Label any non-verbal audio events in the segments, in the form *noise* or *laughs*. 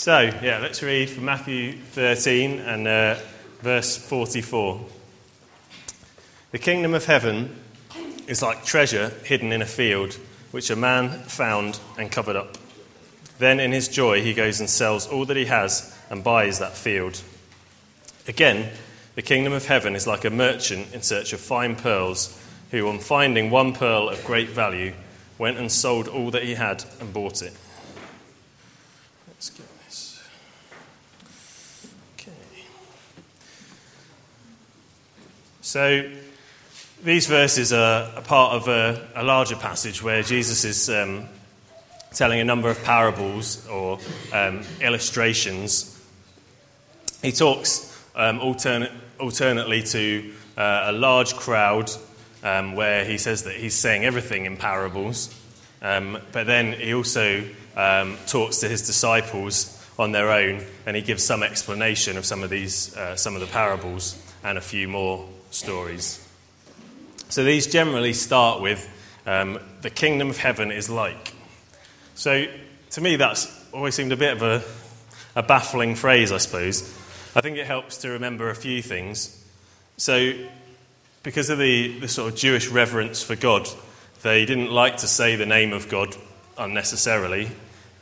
So, yeah, let's read from Matthew 13 and uh, verse 44. The kingdom of heaven is like treasure hidden in a field, which a man found and covered up. Then, in his joy, he goes and sells all that he has and buys that field. Again, the kingdom of heaven is like a merchant in search of fine pearls, who, on finding one pearl of great value, went and sold all that he had and bought it. Let's get this. Okay. So, these verses are a part of a, a larger passage where Jesus is um, telling a number of parables or um, illustrations. He talks um, alternate, alternately to uh, a large crowd um, where he says that he's saying everything in parables, um, but then he also um, talks to his disciples on their own and he gives some explanation of some of these, uh, some of the parables and a few more stories. So these generally start with um, the kingdom of heaven is like. So to me, that's always seemed a bit of a, a baffling phrase, I suppose. I think it helps to remember a few things. So, because of the, the sort of Jewish reverence for God, they didn't like to say the name of God unnecessarily.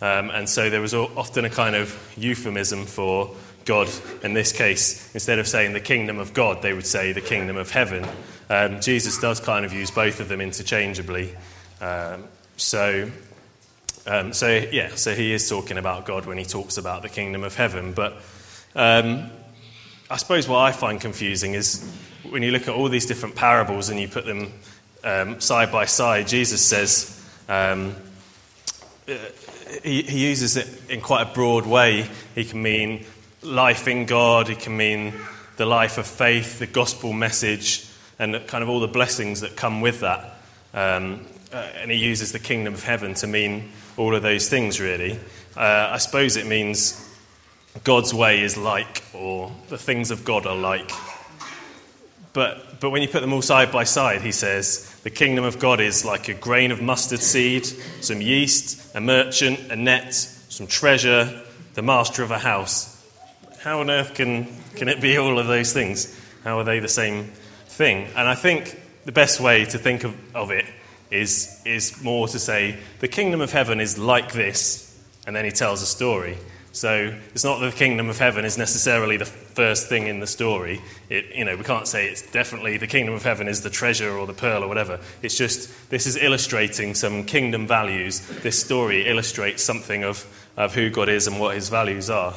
Um, and so there was often a kind of euphemism for God in this case. Instead of saying the kingdom of God, they would say the kingdom of heaven. Um, Jesus does kind of use both of them interchangeably. Um, so, um, so, yeah, so he is talking about God when he talks about the kingdom of heaven. But um, I suppose what I find confusing is when you look at all these different parables and you put them um, side by side, Jesus says, um, uh, he, he uses it in quite a broad way. He can mean life in God, it can mean the life of faith, the gospel message, and kind of all the blessings that come with that. Um, uh, and he uses the kingdom of heaven to mean all of those things, really. Uh, I suppose it means God's way is like, or the things of God are like. But, but when you put them all side by side, he says, the kingdom of God is like a grain of mustard seed, some yeast, a merchant, a net, some treasure, the master of a house. How on earth can, can it be all of those things? How are they the same thing? And I think the best way to think of, of it is, is more to say, the kingdom of heaven is like this, and then he tells a story. So it's not that the kingdom of heaven is necessarily the first thing in the story. It, you know, we can't say it's definitely the kingdom of heaven is the treasure or the pearl or whatever. It's just this is illustrating some kingdom values. This story illustrates something of, of who God is and what his values are.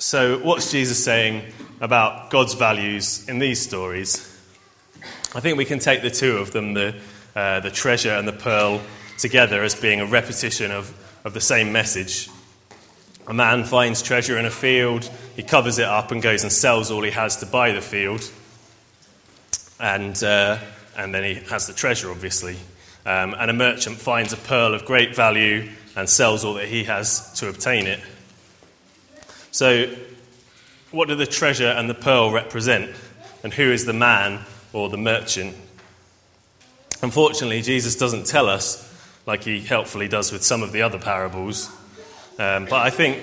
So, what's Jesus saying about God's values in these stories? I think we can take the two of them, the, uh, the treasure and the pearl, together as being a repetition of, of the same message. A man finds treasure in a field, he covers it up and goes and sells all he has to buy the field. And, uh, and then he has the treasure, obviously. Um, and a merchant finds a pearl of great value and sells all that he has to obtain it. So, what do the treasure and the pearl represent? And who is the man or the merchant? Unfortunately, Jesus doesn't tell us, like he helpfully does with some of the other parables. Um, but I think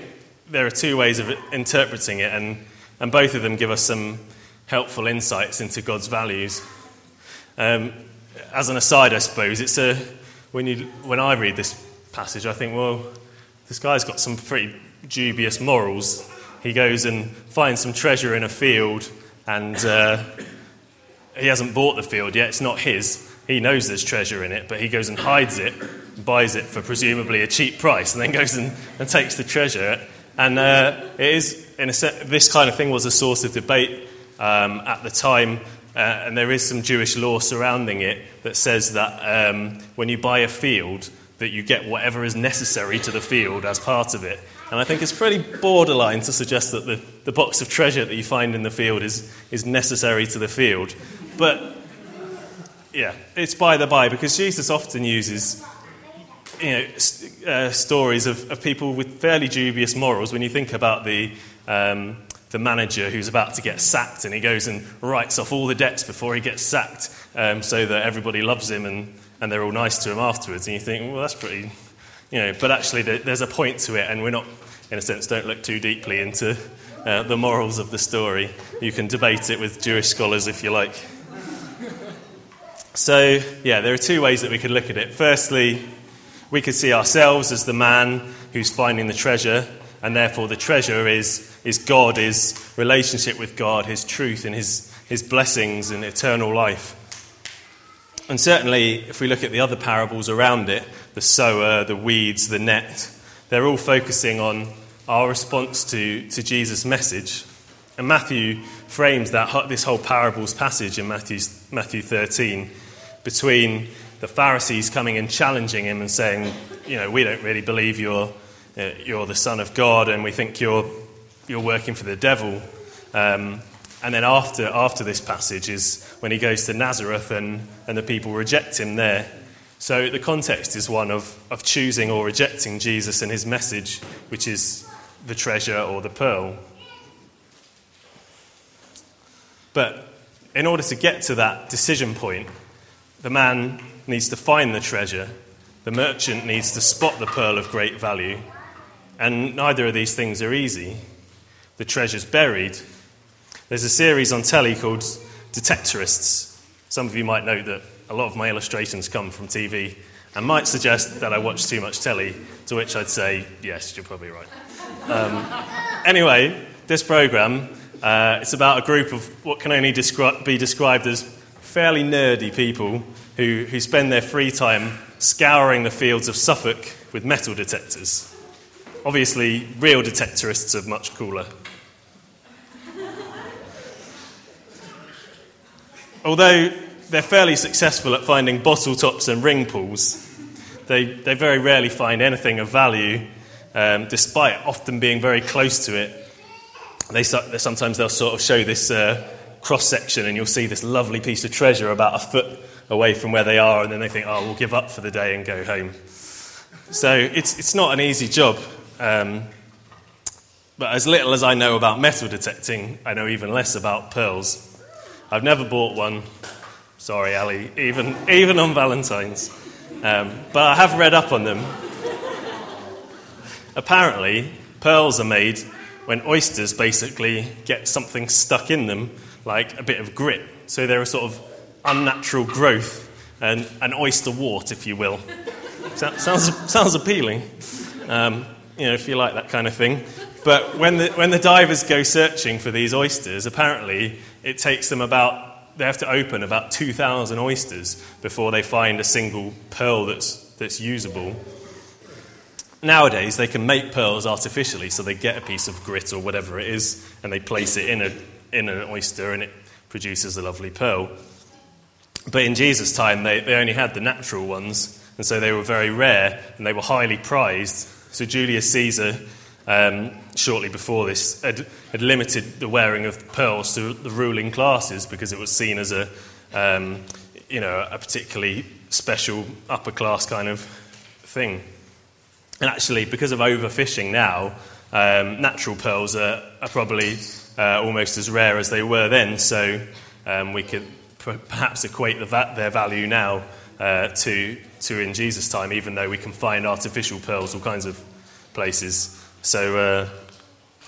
there are two ways of interpreting it, and, and both of them give us some helpful insights into God's values. Um, as an aside, I suppose, it's a, when, you, when I read this passage, I think, well, this guy's got some pretty dubious morals. He goes and finds some treasure in a field, and uh, he hasn't bought the field yet. It's not his. He knows there's treasure in it, but he goes and hides it, buys it for presumably a cheap price, and then goes and, and takes the treasure. And uh, it is, in a se- this kind of thing was a source of debate um, at the time. Uh, and there is some Jewish law surrounding it that says that um, when you buy a field, that you get whatever is necessary to the field as part of it. And I think it's pretty borderline to suggest that the, the box of treasure that you find in the field is, is necessary to the field. But yeah, it's by the by because Jesus often uses you know, uh, stories of, of people with fairly dubious morals. When you think about the, um, the manager who's about to get sacked and he goes and writes off all the debts before he gets sacked um, so that everybody loves him and, and they're all nice to him afterwards. And you think, well, that's pretty, you know, but actually there's a point to it, and we're not, in a sense, don't look too deeply into uh, the morals of the story. You can debate it with Jewish scholars if you like. So, yeah, there are two ways that we could look at it. Firstly, we could see ourselves as the man who's finding the treasure, and therefore the treasure is, is God, his relationship with God, his truth, and his, his blessings and eternal life. And certainly, if we look at the other parables around it, the sower, the weeds, the net, they're all focusing on our response to, to Jesus' message. And Matthew frames that, this whole parables passage in Matthew, Matthew 13 between the Pharisees coming and challenging him and saying, you know, we don't really believe you're, uh, you're the Son of God and we think you're, you're working for the devil. Um, and then after, after this passage is when he goes to Nazareth and, and the people reject him there. So the context is one of, of choosing or rejecting Jesus and his message, which is the treasure or the pearl. But in order to get to that decision point, the man needs to find the treasure, the merchant needs to spot the pearl of great value, and neither of these things are easy. The treasure's buried. There's a series on telly called Detectorists. Some of you might know that a lot of my illustrations come from TV and might suggest that I watch too much telly, to which I'd say, yes, you're probably right. Um, anyway, this program, uh, it's about a group of what can only descri- be described as fairly nerdy people who, who spend their free time scouring the fields of Suffolk with metal detectors. Obviously, real detectorists are much cooler. Although they're fairly successful at finding bottle tops and ring pulls, they, they very rarely find anything of value, um, despite often being very close to it. They, sometimes they'll sort of show this uh, cross section and you'll see this lovely piece of treasure about a foot away from where they are, and then they think, oh, we'll give up for the day and go home. So it's, it's not an easy job. Um, but as little as I know about metal detecting, I know even less about pearls. I've never bought one. Sorry, Ali, even, even on Valentine's. Um, but I have read up on them. Apparently, pearls are made when oysters basically get something stuck in them like a bit of grit. So they're a sort of unnatural growth, and an oyster wart, if you will. sounds, sounds appealing, um, you know, if you like that kind of thing. But when the, when the divers go searching for these oysters, apparently it takes them about, they have to open about 2,000 oysters before they find a single pearl that's, that's usable. Nowadays, they can make pearls artificially, so they get a piece of grit or whatever it is, and they place it in a in an oyster and it produces a lovely pearl. But in Jesus' time, they, they only had the natural ones, and so they were very rare and they were highly prized. So Julius Caesar, um, shortly before this, had, had, limited the wearing of pearls to the ruling classes because it was seen as a, um, you know, a particularly special upper class kind of thing. And actually, because of overfishing now, um, natural pearls are, are probably uh, almost as rare as they were then. So um, we could perhaps equate the va- their value now uh, to, to in Jesus' time, even though we can find artificial pearls all kinds of places. So uh,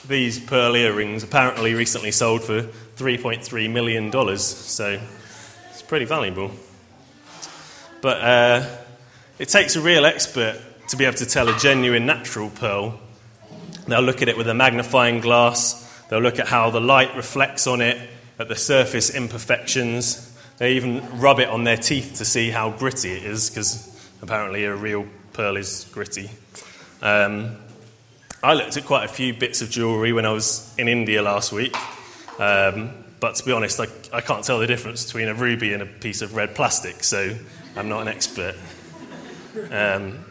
these pearl earrings apparently recently sold for $3.3 million. So it's pretty valuable. But uh, it takes a real expert to be able to tell a genuine natural pearl. They'll look at it with a magnifying glass They'll look at how the light reflects on it, at the surface imperfections. They even rub it on their teeth to see how gritty it is, because apparently a real pearl is gritty. Um, I looked at quite a few bits of jewellery when I was in India last week, um, but to be honest, I, I can't tell the difference between a ruby and a piece of red plastic, so I'm not an expert. Um,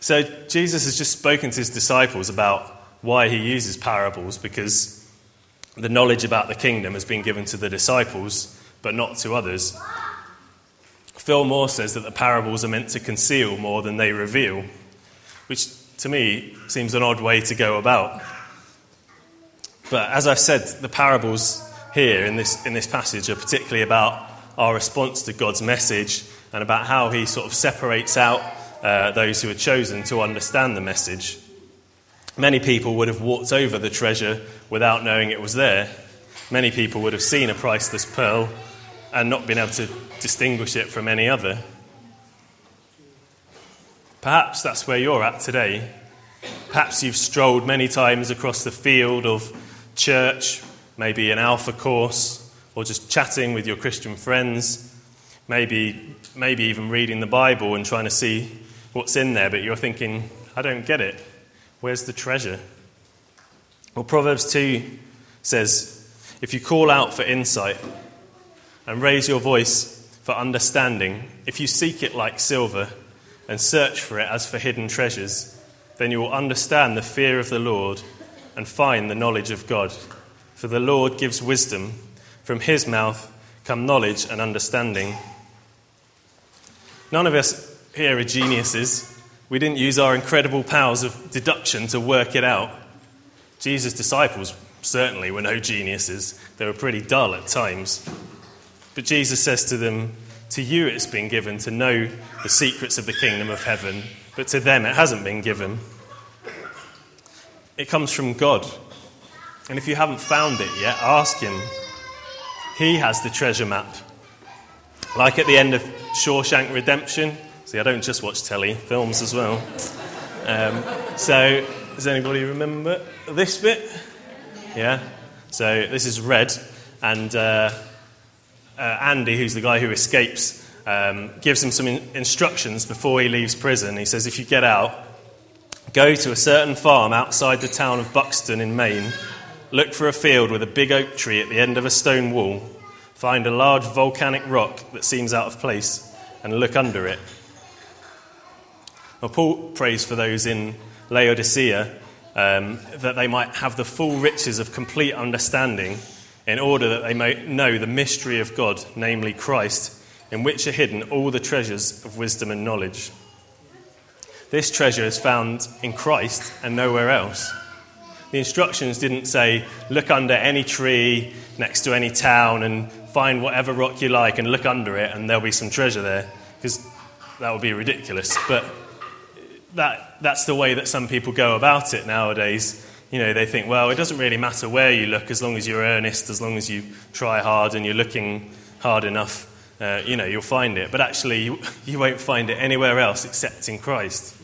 so Jesus has just spoken to his disciples about why he uses parables because the knowledge about the kingdom has been given to the disciples, but not to others. Phil Moore says that the parables are meant to conceal more than they reveal, which to me seems an odd way to go about. But as I've said, the parables here in this, in this passage are particularly about our response to God's message and about how he sort of separates out uh, those who are chosen to understand the message. Many people would have walked over the treasure without knowing it was there. Many people would have seen a priceless pearl and not been able to distinguish it from any other. Perhaps that's where you're at today. Perhaps you've strolled many times across the field of church, maybe an alpha course, or just chatting with your Christian friends, maybe, maybe even reading the Bible and trying to see what's in there, but you're thinking, I don't get it. Where's the treasure? Well, Proverbs 2 says, If you call out for insight and raise your voice for understanding, if you seek it like silver and search for it as for hidden treasures, then you will understand the fear of the Lord and find the knowledge of God. For the Lord gives wisdom, from his mouth come knowledge and understanding. None of us here are geniuses. We didn't use our incredible powers of deduction to work it out. Jesus' disciples certainly were no geniuses. They were pretty dull at times. But Jesus says to them, To you it's been given to know the secrets of the kingdom of heaven, but to them it hasn't been given. It comes from God. And if you haven't found it yet, ask Him. He has the treasure map. Like at the end of Shawshank Redemption, See, I don't just watch telly, films as well. Um, so, does anybody remember this bit? Yeah? So, this is Red, and uh, uh, Andy, who's the guy who escapes, um, gives him some in- instructions before he leaves prison. He says, If you get out, go to a certain farm outside the town of Buxton in Maine, look for a field with a big oak tree at the end of a stone wall, find a large volcanic rock that seems out of place, and look under it. Well, Paul prays for those in Laodicea um, that they might have the full riches of complete understanding in order that they may know the mystery of God, namely Christ, in which are hidden all the treasures of wisdom and knowledge. This treasure is found in Christ and nowhere else. The instructions didn't say, look under any tree next to any town and find whatever rock you like and look under it and there'll be some treasure there, because that would be ridiculous. But that, that's the way that some people go about it nowadays. You know, they think, well, it doesn't really matter where you look as long as you're earnest, as long as you try hard and you're looking hard enough, uh, you know, you'll find it. But actually, you, *laughs* you won't find it anywhere else except in Christ.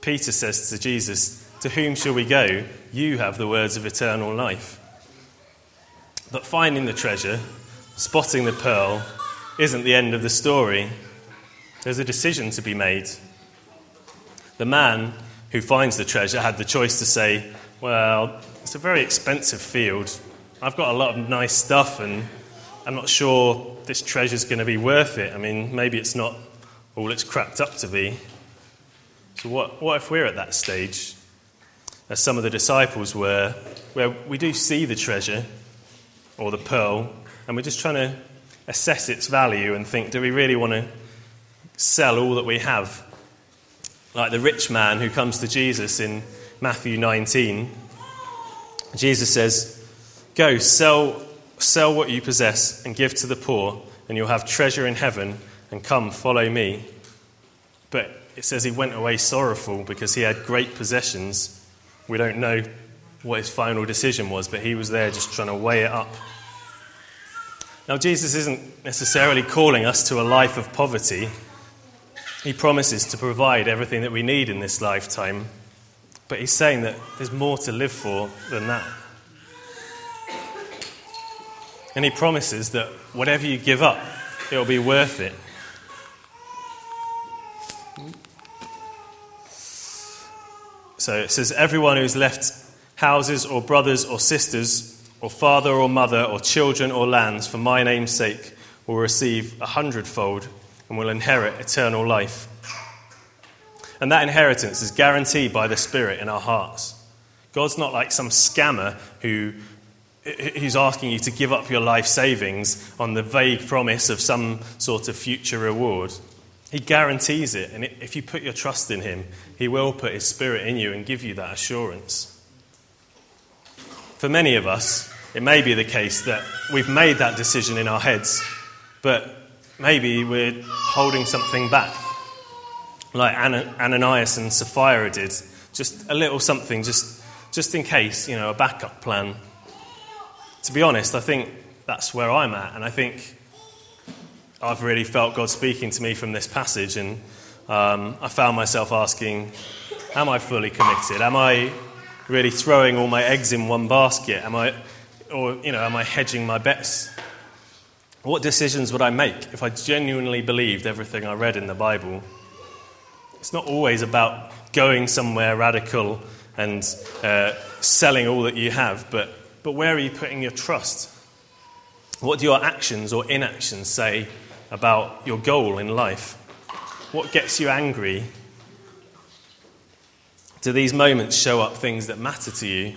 Peter says to Jesus, To whom shall we go? You have the words of eternal life. But finding the treasure, spotting the pearl, isn't the end of the story. There's a decision to be made. The man who finds the treasure had the choice to say, Well, it's a very expensive field. I've got a lot of nice stuff, and I'm not sure this treasure's going to be worth it. I mean, maybe it's not all it's cracked up to be. So, what, what if we're at that stage, as some of the disciples were, where we do see the treasure or the pearl, and we're just trying to assess its value and think, do we really want to sell all that we have like the rich man who comes to Jesus in Matthew 19. Jesus says, Go, sell, sell what you possess and give to the poor, and you'll have treasure in heaven, and come, follow me. But it says he went away sorrowful because he had great possessions. We don't know what his final decision was, but he was there just trying to weigh it up. Now, Jesus isn't necessarily calling us to a life of poverty. He promises to provide everything that we need in this lifetime, but He's saying that there's more to live for than that. And He promises that whatever you give up, it'll be worth it. So it says, Everyone who's left houses or brothers or sisters or father or mother or children or lands for my name's sake will receive a hundredfold and will inherit eternal life. And that inheritance is guaranteed by the Spirit in our hearts. God's not like some scammer who, who's asking you to give up your life savings on the vague promise of some sort of future reward. He guarantees it, and if you put your trust in Him, He will put His Spirit in you and give you that assurance. For many of us, it may be the case that we've made that decision in our heads, but maybe we're holding something back. Like Ananias and Sapphira did. Just a little something, just, just in case, you know, a backup plan. To be honest, I think that's where I'm at, and I think I've really felt God speaking to me from this passage, and um, I found myself asking, Am I fully committed? Am I really throwing all my eggs in one basket? Am I, or, you know, am I hedging my bets? What decisions would I make if I genuinely believed everything I read in the Bible? It's not always about going somewhere radical and uh, selling all that you have, but, but where are you putting your trust? What do your actions or inactions say about your goal in life? What gets you angry? Do these moments show up things that matter to you?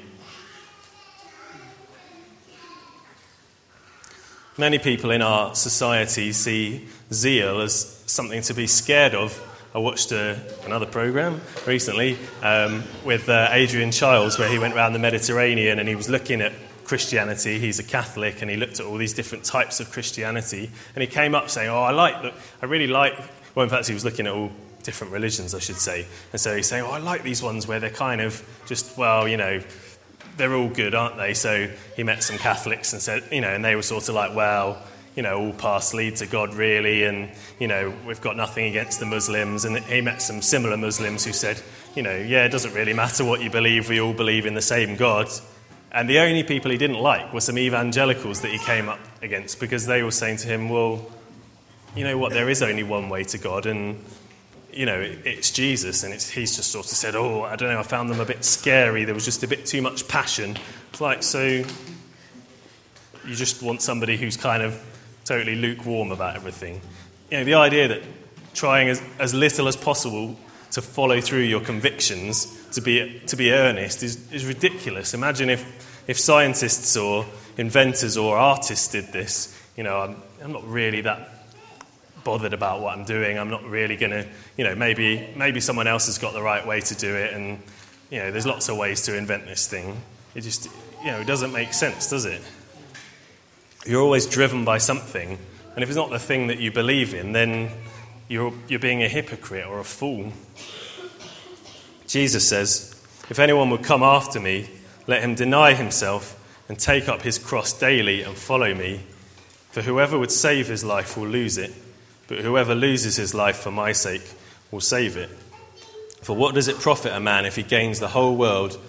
Many people in our society see zeal as something to be scared of. I watched uh, another program recently um, with uh, Adrian Chiles where he went around the Mediterranean and he was looking at Christianity. He's a Catholic and he looked at all these different types of Christianity and he came up saying, "Oh, I like, I really like." Well, in fact, he was looking at all different religions, I should say, and so he's saying, "Oh, I like these ones where they're kind of just well, you know." they're all good, aren't they? So he met some Catholics and said, you know, and they were sort of like, well, you know, all paths lead to God, really, and, you know, we've got nothing against the Muslims. And he met some similar Muslims who said, you know, yeah, it doesn't really matter what you believe, we all believe in the same God. And the only people he didn't like were some evangelicals that he came up against because they were saying to him, well, you know what, there is only one way to God, and you know, it's Jesus, and it's, he's just sort of said, Oh, I don't know, I found them a bit scary. There was just a bit too much passion. It's like, so you just want somebody who's kind of totally lukewarm about everything. You know, the idea that trying as, as little as possible to follow through your convictions, to be, to be earnest, is, is ridiculous. Imagine if, if scientists or inventors or artists did this. You know, I'm, I'm not really that bothered about what I'm doing. I'm not really going to, you know, maybe, maybe someone else has got the right way to do it. And, you know, there's lots of ways to invent this thing. It just, you know, it doesn't make sense, does it? You're always driven by something. And if it's not the thing that you believe in, then you're, you're being a hypocrite or a fool. Jesus says, If anyone would come after me, let him deny himself and take up his cross daily and follow me. For whoever would save his life will lose it but whoever loses his life for my sake will save it. For what does it profit a man if he gains the whole world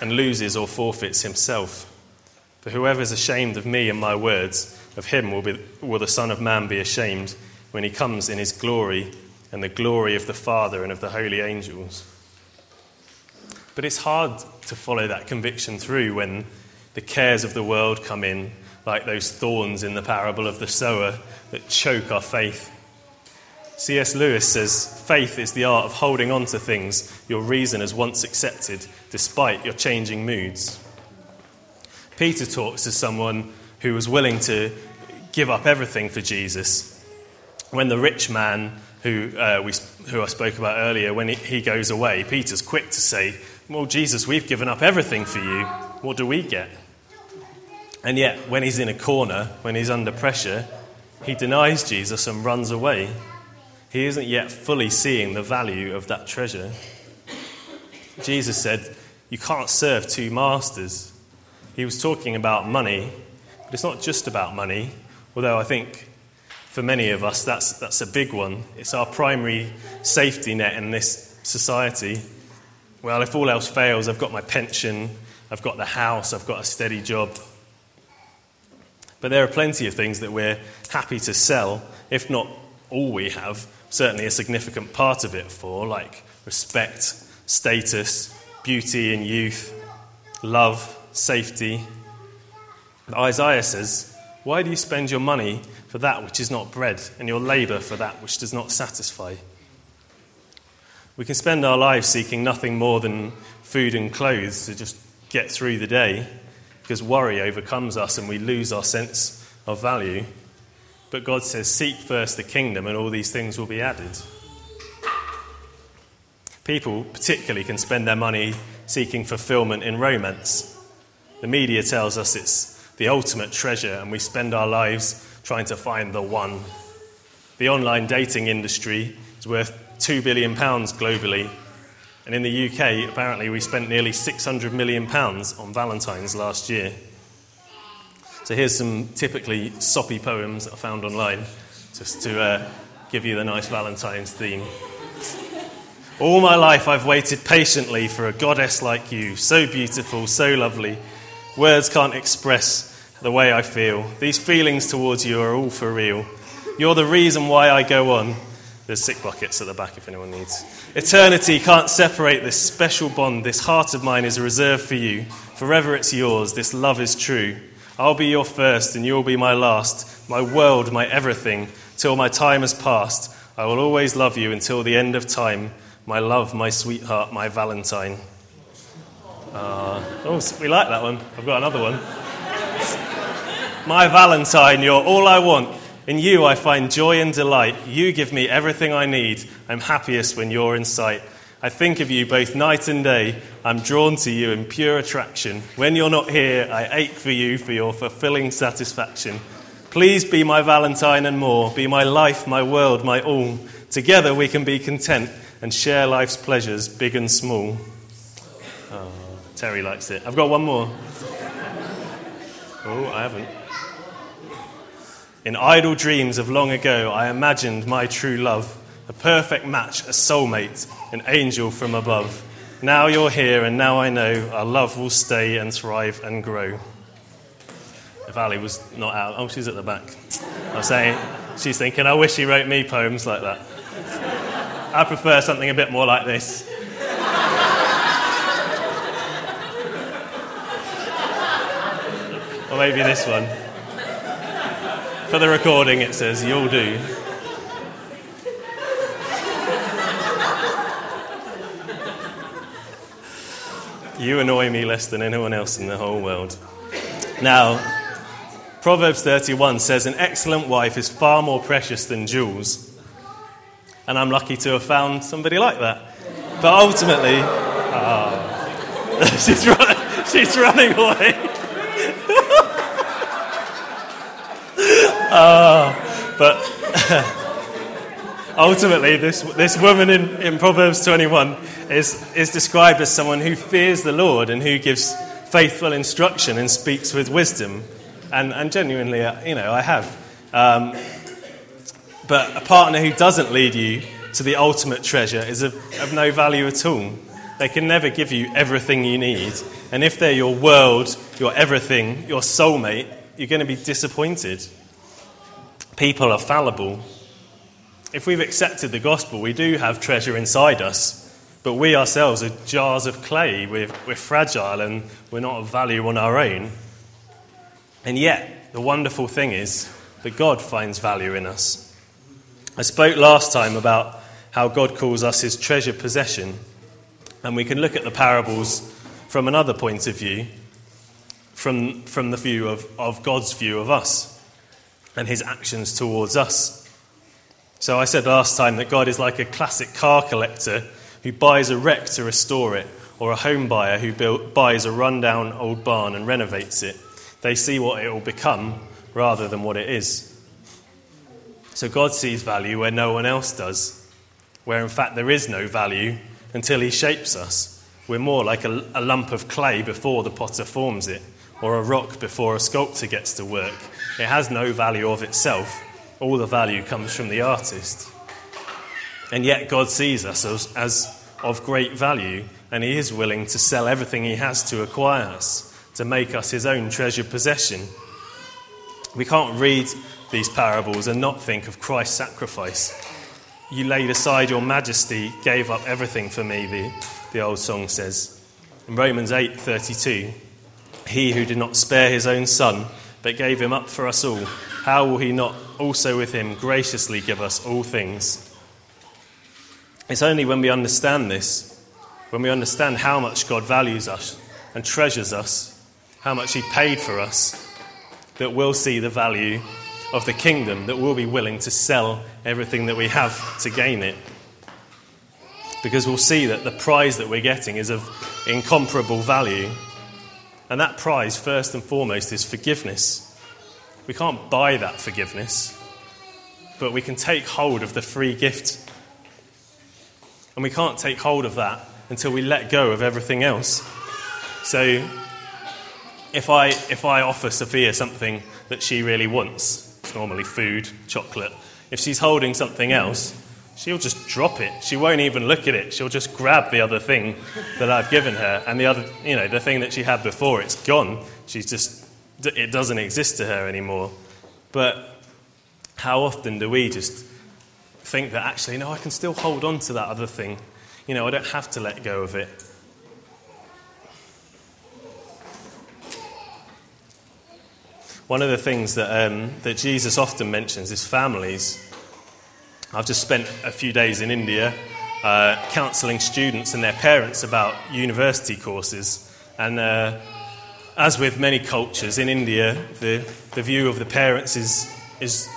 and loses or forfeits himself? For whoever is ashamed of me and my words, of him will, be, will the Son of Man be ashamed when he comes in his glory and the glory of the Father and of the holy angels. But it's hard to follow that conviction through when the cares of the world come in, like those thorns in the parable of the sower that choke our faith C.S. Lewis says faith is the art of holding on to things your reason has once accepted, despite your changing moods. Peter talks to someone who was willing to give up everything for Jesus. When the rich man who, uh, we, who I spoke about earlier, when he, he goes away, Peter's quick to say, Well, Jesus, we've given up everything for you. What do we get? And yet, when he's in a corner, when he's under pressure, he denies Jesus and runs away. He isn't yet fully seeing the value of that treasure. Jesus said, You can't serve two masters. He was talking about money, but it's not just about money, although I think for many of us that's, that's a big one. It's our primary safety net in this society. Well, if all else fails, I've got my pension, I've got the house, I've got a steady job. But there are plenty of things that we're happy to sell, if not all we have, certainly a significant part of it for, like respect, status, beauty and youth, love, safety. Isaiah says, Why do you spend your money for that which is not bread, and your labor for that which does not satisfy? We can spend our lives seeking nothing more than food and clothes to just get through the day because worry overcomes us and we lose our sense of value. But God says, Seek first the kingdom, and all these things will be added. People, particularly, can spend their money seeking fulfillment in romance. The media tells us it's the ultimate treasure, and we spend our lives trying to find the one. The online dating industry is worth 2 billion pounds globally. And in the UK, apparently, we spent nearly 600 million pounds on Valentine's last year. So here's some typically soppy poems I found online, just to uh, give you the nice Valentine's theme. All my life I've waited patiently for a goddess like you, so beautiful, so lovely. Words can't express the way I feel. These feelings towards you are all for real. You're the reason why I go on. There's sick buckets at the back if anyone needs. Eternity can't separate this special bond. This heart of mine is reserved for you. Forever it's yours. This love is true. I'll be your first and you'll be my last, my world, my everything, till my time has passed. I will always love you until the end of time my love, my sweetheart, my Valentine. Uh, oh, we like that one. I've got another one. my Valentine, you're all I want. In you I find joy and delight. You give me everything I need. I'm happiest when you're in sight. I think of you both night and day. I'm drawn to you in pure attraction. When you're not here, I ache for you for your fulfilling satisfaction. Please be my Valentine and more. Be my life, my world, my all. Together we can be content and share life's pleasures, big and small. Oh, Terry likes it. I've got one more. Oh, I haven't. In idle dreams of long ago, I imagined my true love, a perfect match, a soulmate, an angel from above. Now you're here, and now I know our love will stay and thrive and grow. If Ali was not out, oh, she's at the back. I was saying, she's thinking, I wish he wrote me poems like that. I prefer something a bit more like this. Or maybe this one. For the recording, it says, You'll do. You annoy me less than anyone else in the whole world. Now, Proverbs 31 says, An excellent wife is far more precious than jewels and I'm lucky to have found somebody like that. But ultimately, oh, *laughs* she's, run, she's running away. Oh, but *laughs* ultimately, this, this woman in, in Proverbs 21 is, is described as someone who fears the Lord and who gives faithful instruction and speaks with wisdom. And, and genuinely, uh, you know, I have. Um, but a partner who doesn't lead you to the ultimate treasure is of, of no value at all. They can never give you everything you need. And if they're your world, your everything, your soulmate, you're going to be disappointed. People are fallible. If we've accepted the gospel, we do have treasure inside us, but we ourselves are jars of clay. We're, we're fragile and we're not of value on our own. And yet, the wonderful thing is that God finds value in us. I spoke last time about how God calls us his treasure possession, and we can look at the parables from another point of view, from, from the view of, of God's view of us and his actions towards us. So I said last time that God is like a classic car collector who buys a wreck to restore it, or a home buyer who build, buys a rundown old barn and renovates it. They see what it will become rather than what it is. So God sees value where no one else does, where in fact there is no value until He shapes us. We're more like a, a lump of clay before the potter forms it, or a rock before a sculptor gets to work. It has no value of itself. All the value comes from the artist. And yet God sees us as, as of great value, and He is willing to sell everything He has to acquire us, to make us His own treasured possession. We can't read these parables and not think of Christ's sacrifice. You laid aside your majesty, gave up everything for me, the, the old song says. In Romans 8:32, he who did not spare his own son, but gave him up for us all, how will he not also with him graciously give us all things? It's only when we understand this, when we understand how much God values us and treasures us, how much he paid for us, that we'll see the value of the kingdom that we'll be willing to sell everything that we have to gain it. Because we'll see that the prize that we're getting is of incomparable value. And that prize, first and foremost, is forgiveness. We can't buy that forgiveness, but we can take hold of the free gift And we can't take hold of that until we let go of everything else. So if I, if I offer Sophia something that she really wants, it's normally food, chocolate, if she's holding something else, she'll just drop it. She won't even look at it. She'll just grab the other thing that I've given her, and the other, you know, the thing that she had before, it's gone. She's just, it doesn't exist to her anymore. But how often do we just think that actually, no, I can still hold on to that other thing? You know, I don't have to let go of it. One of the things that, um, that Jesus often mentions is families. I've just spent a few days in India uh, counselling students and their parents about university courses. And uh, as with many cultures in India, the, the view of the parents is, is,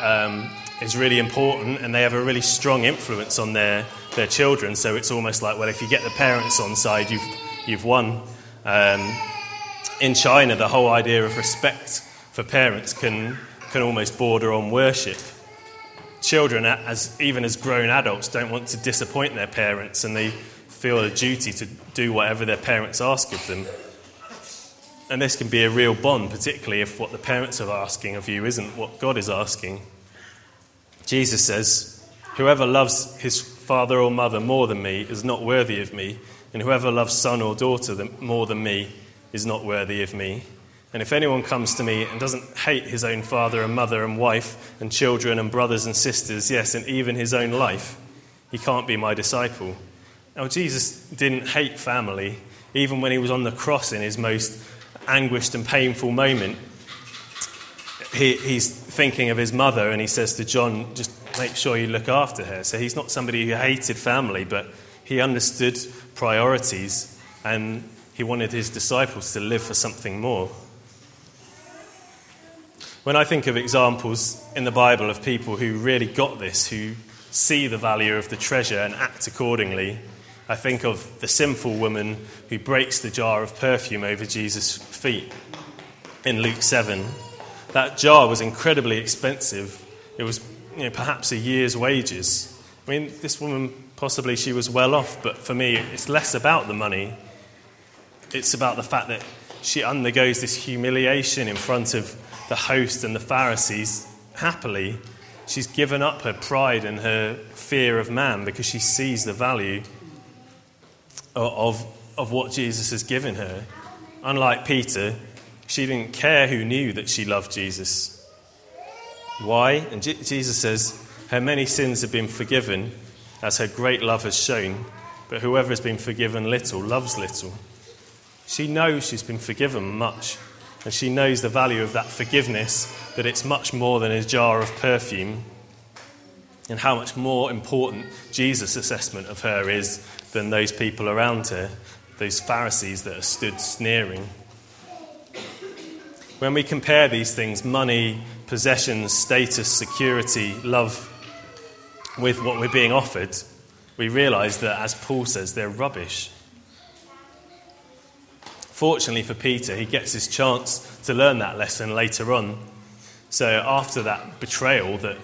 um, is really important and they have a really strong influence on their, their children. So it's almost like, well, if you get the parents on side, you've, you've won. Um, in China, the whole idea of respect for parents can, can almost border on worship. Children, as, even as grown adults, don't want to disappoint their parents and they feel a duty to do whatever their parents ask of them. And this can be a real bond, particularly if what the parents are asking of you isn't what God is asking. Jesus says, Whoever loves his father or mother more than me is not worthy of me, and whoever loves son or daughter more than me is not worthy of me. And if anyone comes to me and doesn't hate his own father and mother and wife and children and brothers and sisters, yes, and even his own life, he can't be my disciple. Now, Jesus didn't hate family, even when he was on the cross in his most anguished and painful moment. He, he's thinking of his mother and he says to John, just make sure you look after her. So he's not somebody who hated family, but he understood priorities and he wanted his disciples to live for something more. When I think of examples in the Bible of people who really got this, who see the value of the treasure and act accordingly, I think of the sinful woman who breaks the jar of perfume over Jesus' feet in Luke 7. That jar was incredibly expensive. It was you know, perhaps a year's wages. I mean, this woman, possibly she was well off, but for me, it's less about the money it's about the fact that she undergoes this humiliation in front of the host and the Pharisees happily. She's given up her pride and her fear of man because she sees the value of, of what Jesus has given her. Unlike Peter, she didn't care who knew that she loved Jesus. Why? And Jesus says, Her many sins have been forgiven, as her great love has shown, but whoever has been forgiven little loves little. She knows she's been forgiven much, and she knows the value of that forgiveness, that it's much more than a jar of perfume, and how much more important Jesus' assessment of her is than those people around her, those Pharisees that are stood sneering. When we compare these things money, possessions, status, security, love with what we're being offered we realize that, as Paul says, they're rubbish. Fortunately for Peter, he gets his chance to learn that lesson later on. So, after that betrayal that,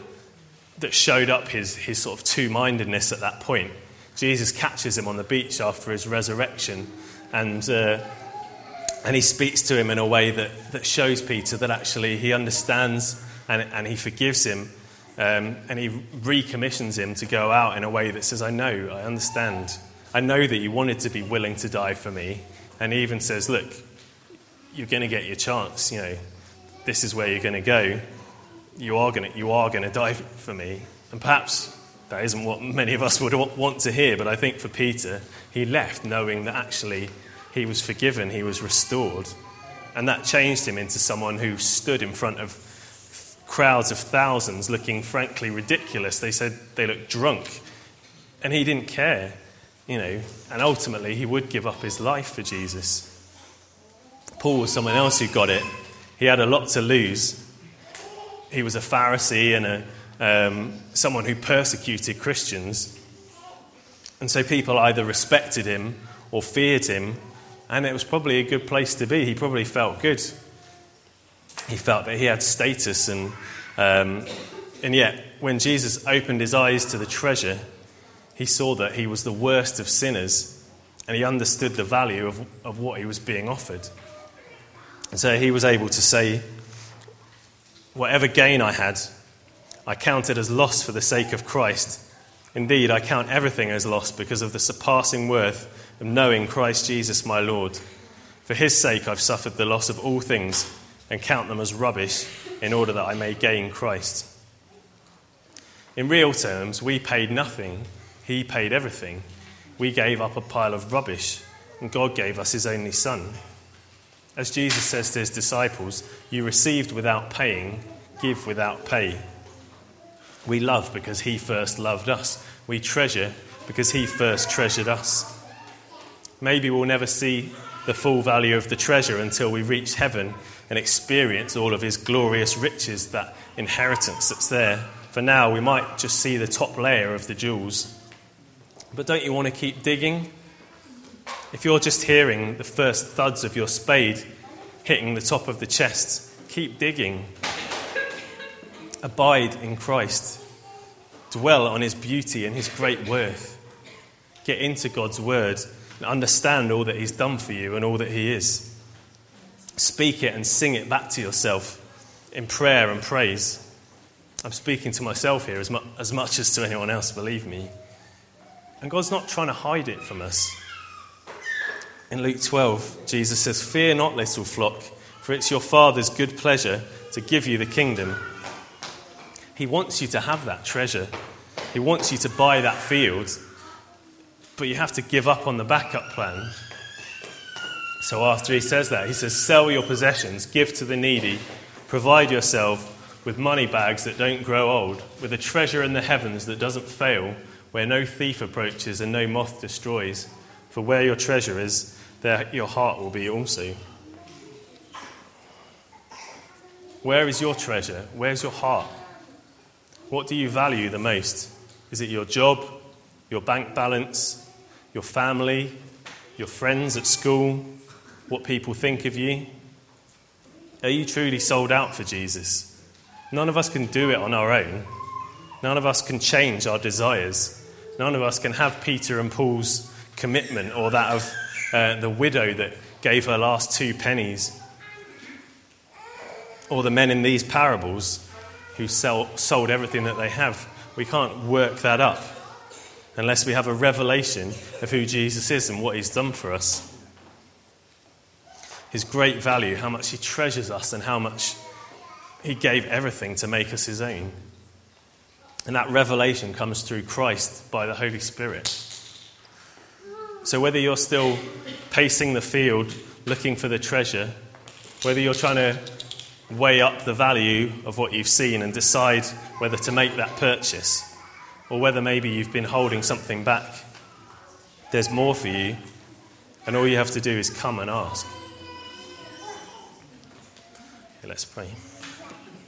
that showed up his, his sort of two mindedness at that point, Jesus catches him on the beach after his resurrection and, uh, and he speaks to him in a way that, that shows Peter that actually he understands and, and he forgives him. Um, and he recommissions him to go out in a way that says, I know, I understand. I know that you wanted to be willing to die for me. And he even says, Look, you're going to get your chance. You know, this is where you're going to go. You are going to, you are going to die for me. And perhaps that isn't what many of us would want to hear, but I think for Peter, he left knowing that actually he was forgiven, he was restored. And that changed him into someone who stood in front of crowds of thousands looking frankly ridiculous. They said they looked drunk. And he didn't care you know, and ultimately he would give up his life for Jesus. Paul was someone else who got it. He had a lot to lose. He was a Pharisee and a, um, someone who persecuted Christians. And so people either respected him or feared him, and it was probably a good place to be. He probably felt good. He felt that he had status, and, um, and yet, when Jesus opened his eyes to the treasure, he saw that he was the worst of sinners and he understood the value of, of what he was being offered. And so he was able to say, Whatever gain I had, I counted as loss for the sake of Christ. Indeed, I count everything as loss because of the surpassing worth of knowing Christ Jesus my Lord. For his sake, I've suffered the loss of all things and count them as rubbish in order that I may gain Christ. In real terms, we paid nothing, he paid everything. We gave up a pile of rubbish, and God gave us his only Son. As Jesus says to his disciples, You received without paying, give without pay. We love because he first loved us. We treasure because he first treasured us. Maybe we'll never see the full value of the treasure until we reach heaven and experience all of his glorious riches, that inheritance that's there. For now, we might just see the top layer of the jewels. But don't you want to keep digging? If you're just hearing the first thuds of your spade hitting the top of the chest, keep digging. Abide in Christ. Dwell on his beauty and his great worth. Get into God's word and understand all that he's done for you and all that he is. Speak it and sing it back to yourself in prayer and praise. I'm speaking to myself here as, mu- as much as to anyone else, believe me. And God's not trying to hide it from us. In Luke 12, Jesus says, Fear not, little flock, for it's your Father's good pleasure to give you the kingdom. He wants you to have that treasure, He wants you to buy that field, but you have to give up on the backup plan. So after he says that, he says, Sell your possessions, give to the needy, provide yourself with money bags that don't grow old, with a treasure in the heavens that doesn't fail, where no thief approaches and no moth destroys. For where your treasure is, there your heart will be also. Where is your treasure? Where's your heart? What do you value the most? Is it your job, your bank balance, your family, your friends at school, what people think of you? Are you truly sold out for Jesus? None of us can do it on our own. None of us can change our desires. None of us can have Peter and Paul's commitment or that of uh, the widow that gave her last two pennies. Or the men in these parables who sell, sold everything that they have. We can't work that up unless we have a revelation of who Jesus is and what he's done for us. His great value, how much he treasures us, and how much he gave everything to make us his own. And that revelation comes through Christ by the Holy Spirit. So, whether you're still pacing the field looking for the treasure, whether you're trying to weigh up the value of what you've seen and decide whether to make that purchase, or whether maybe you've been holding something back, there's more for you, and all you have to do is come and ask. Okay, let's pray.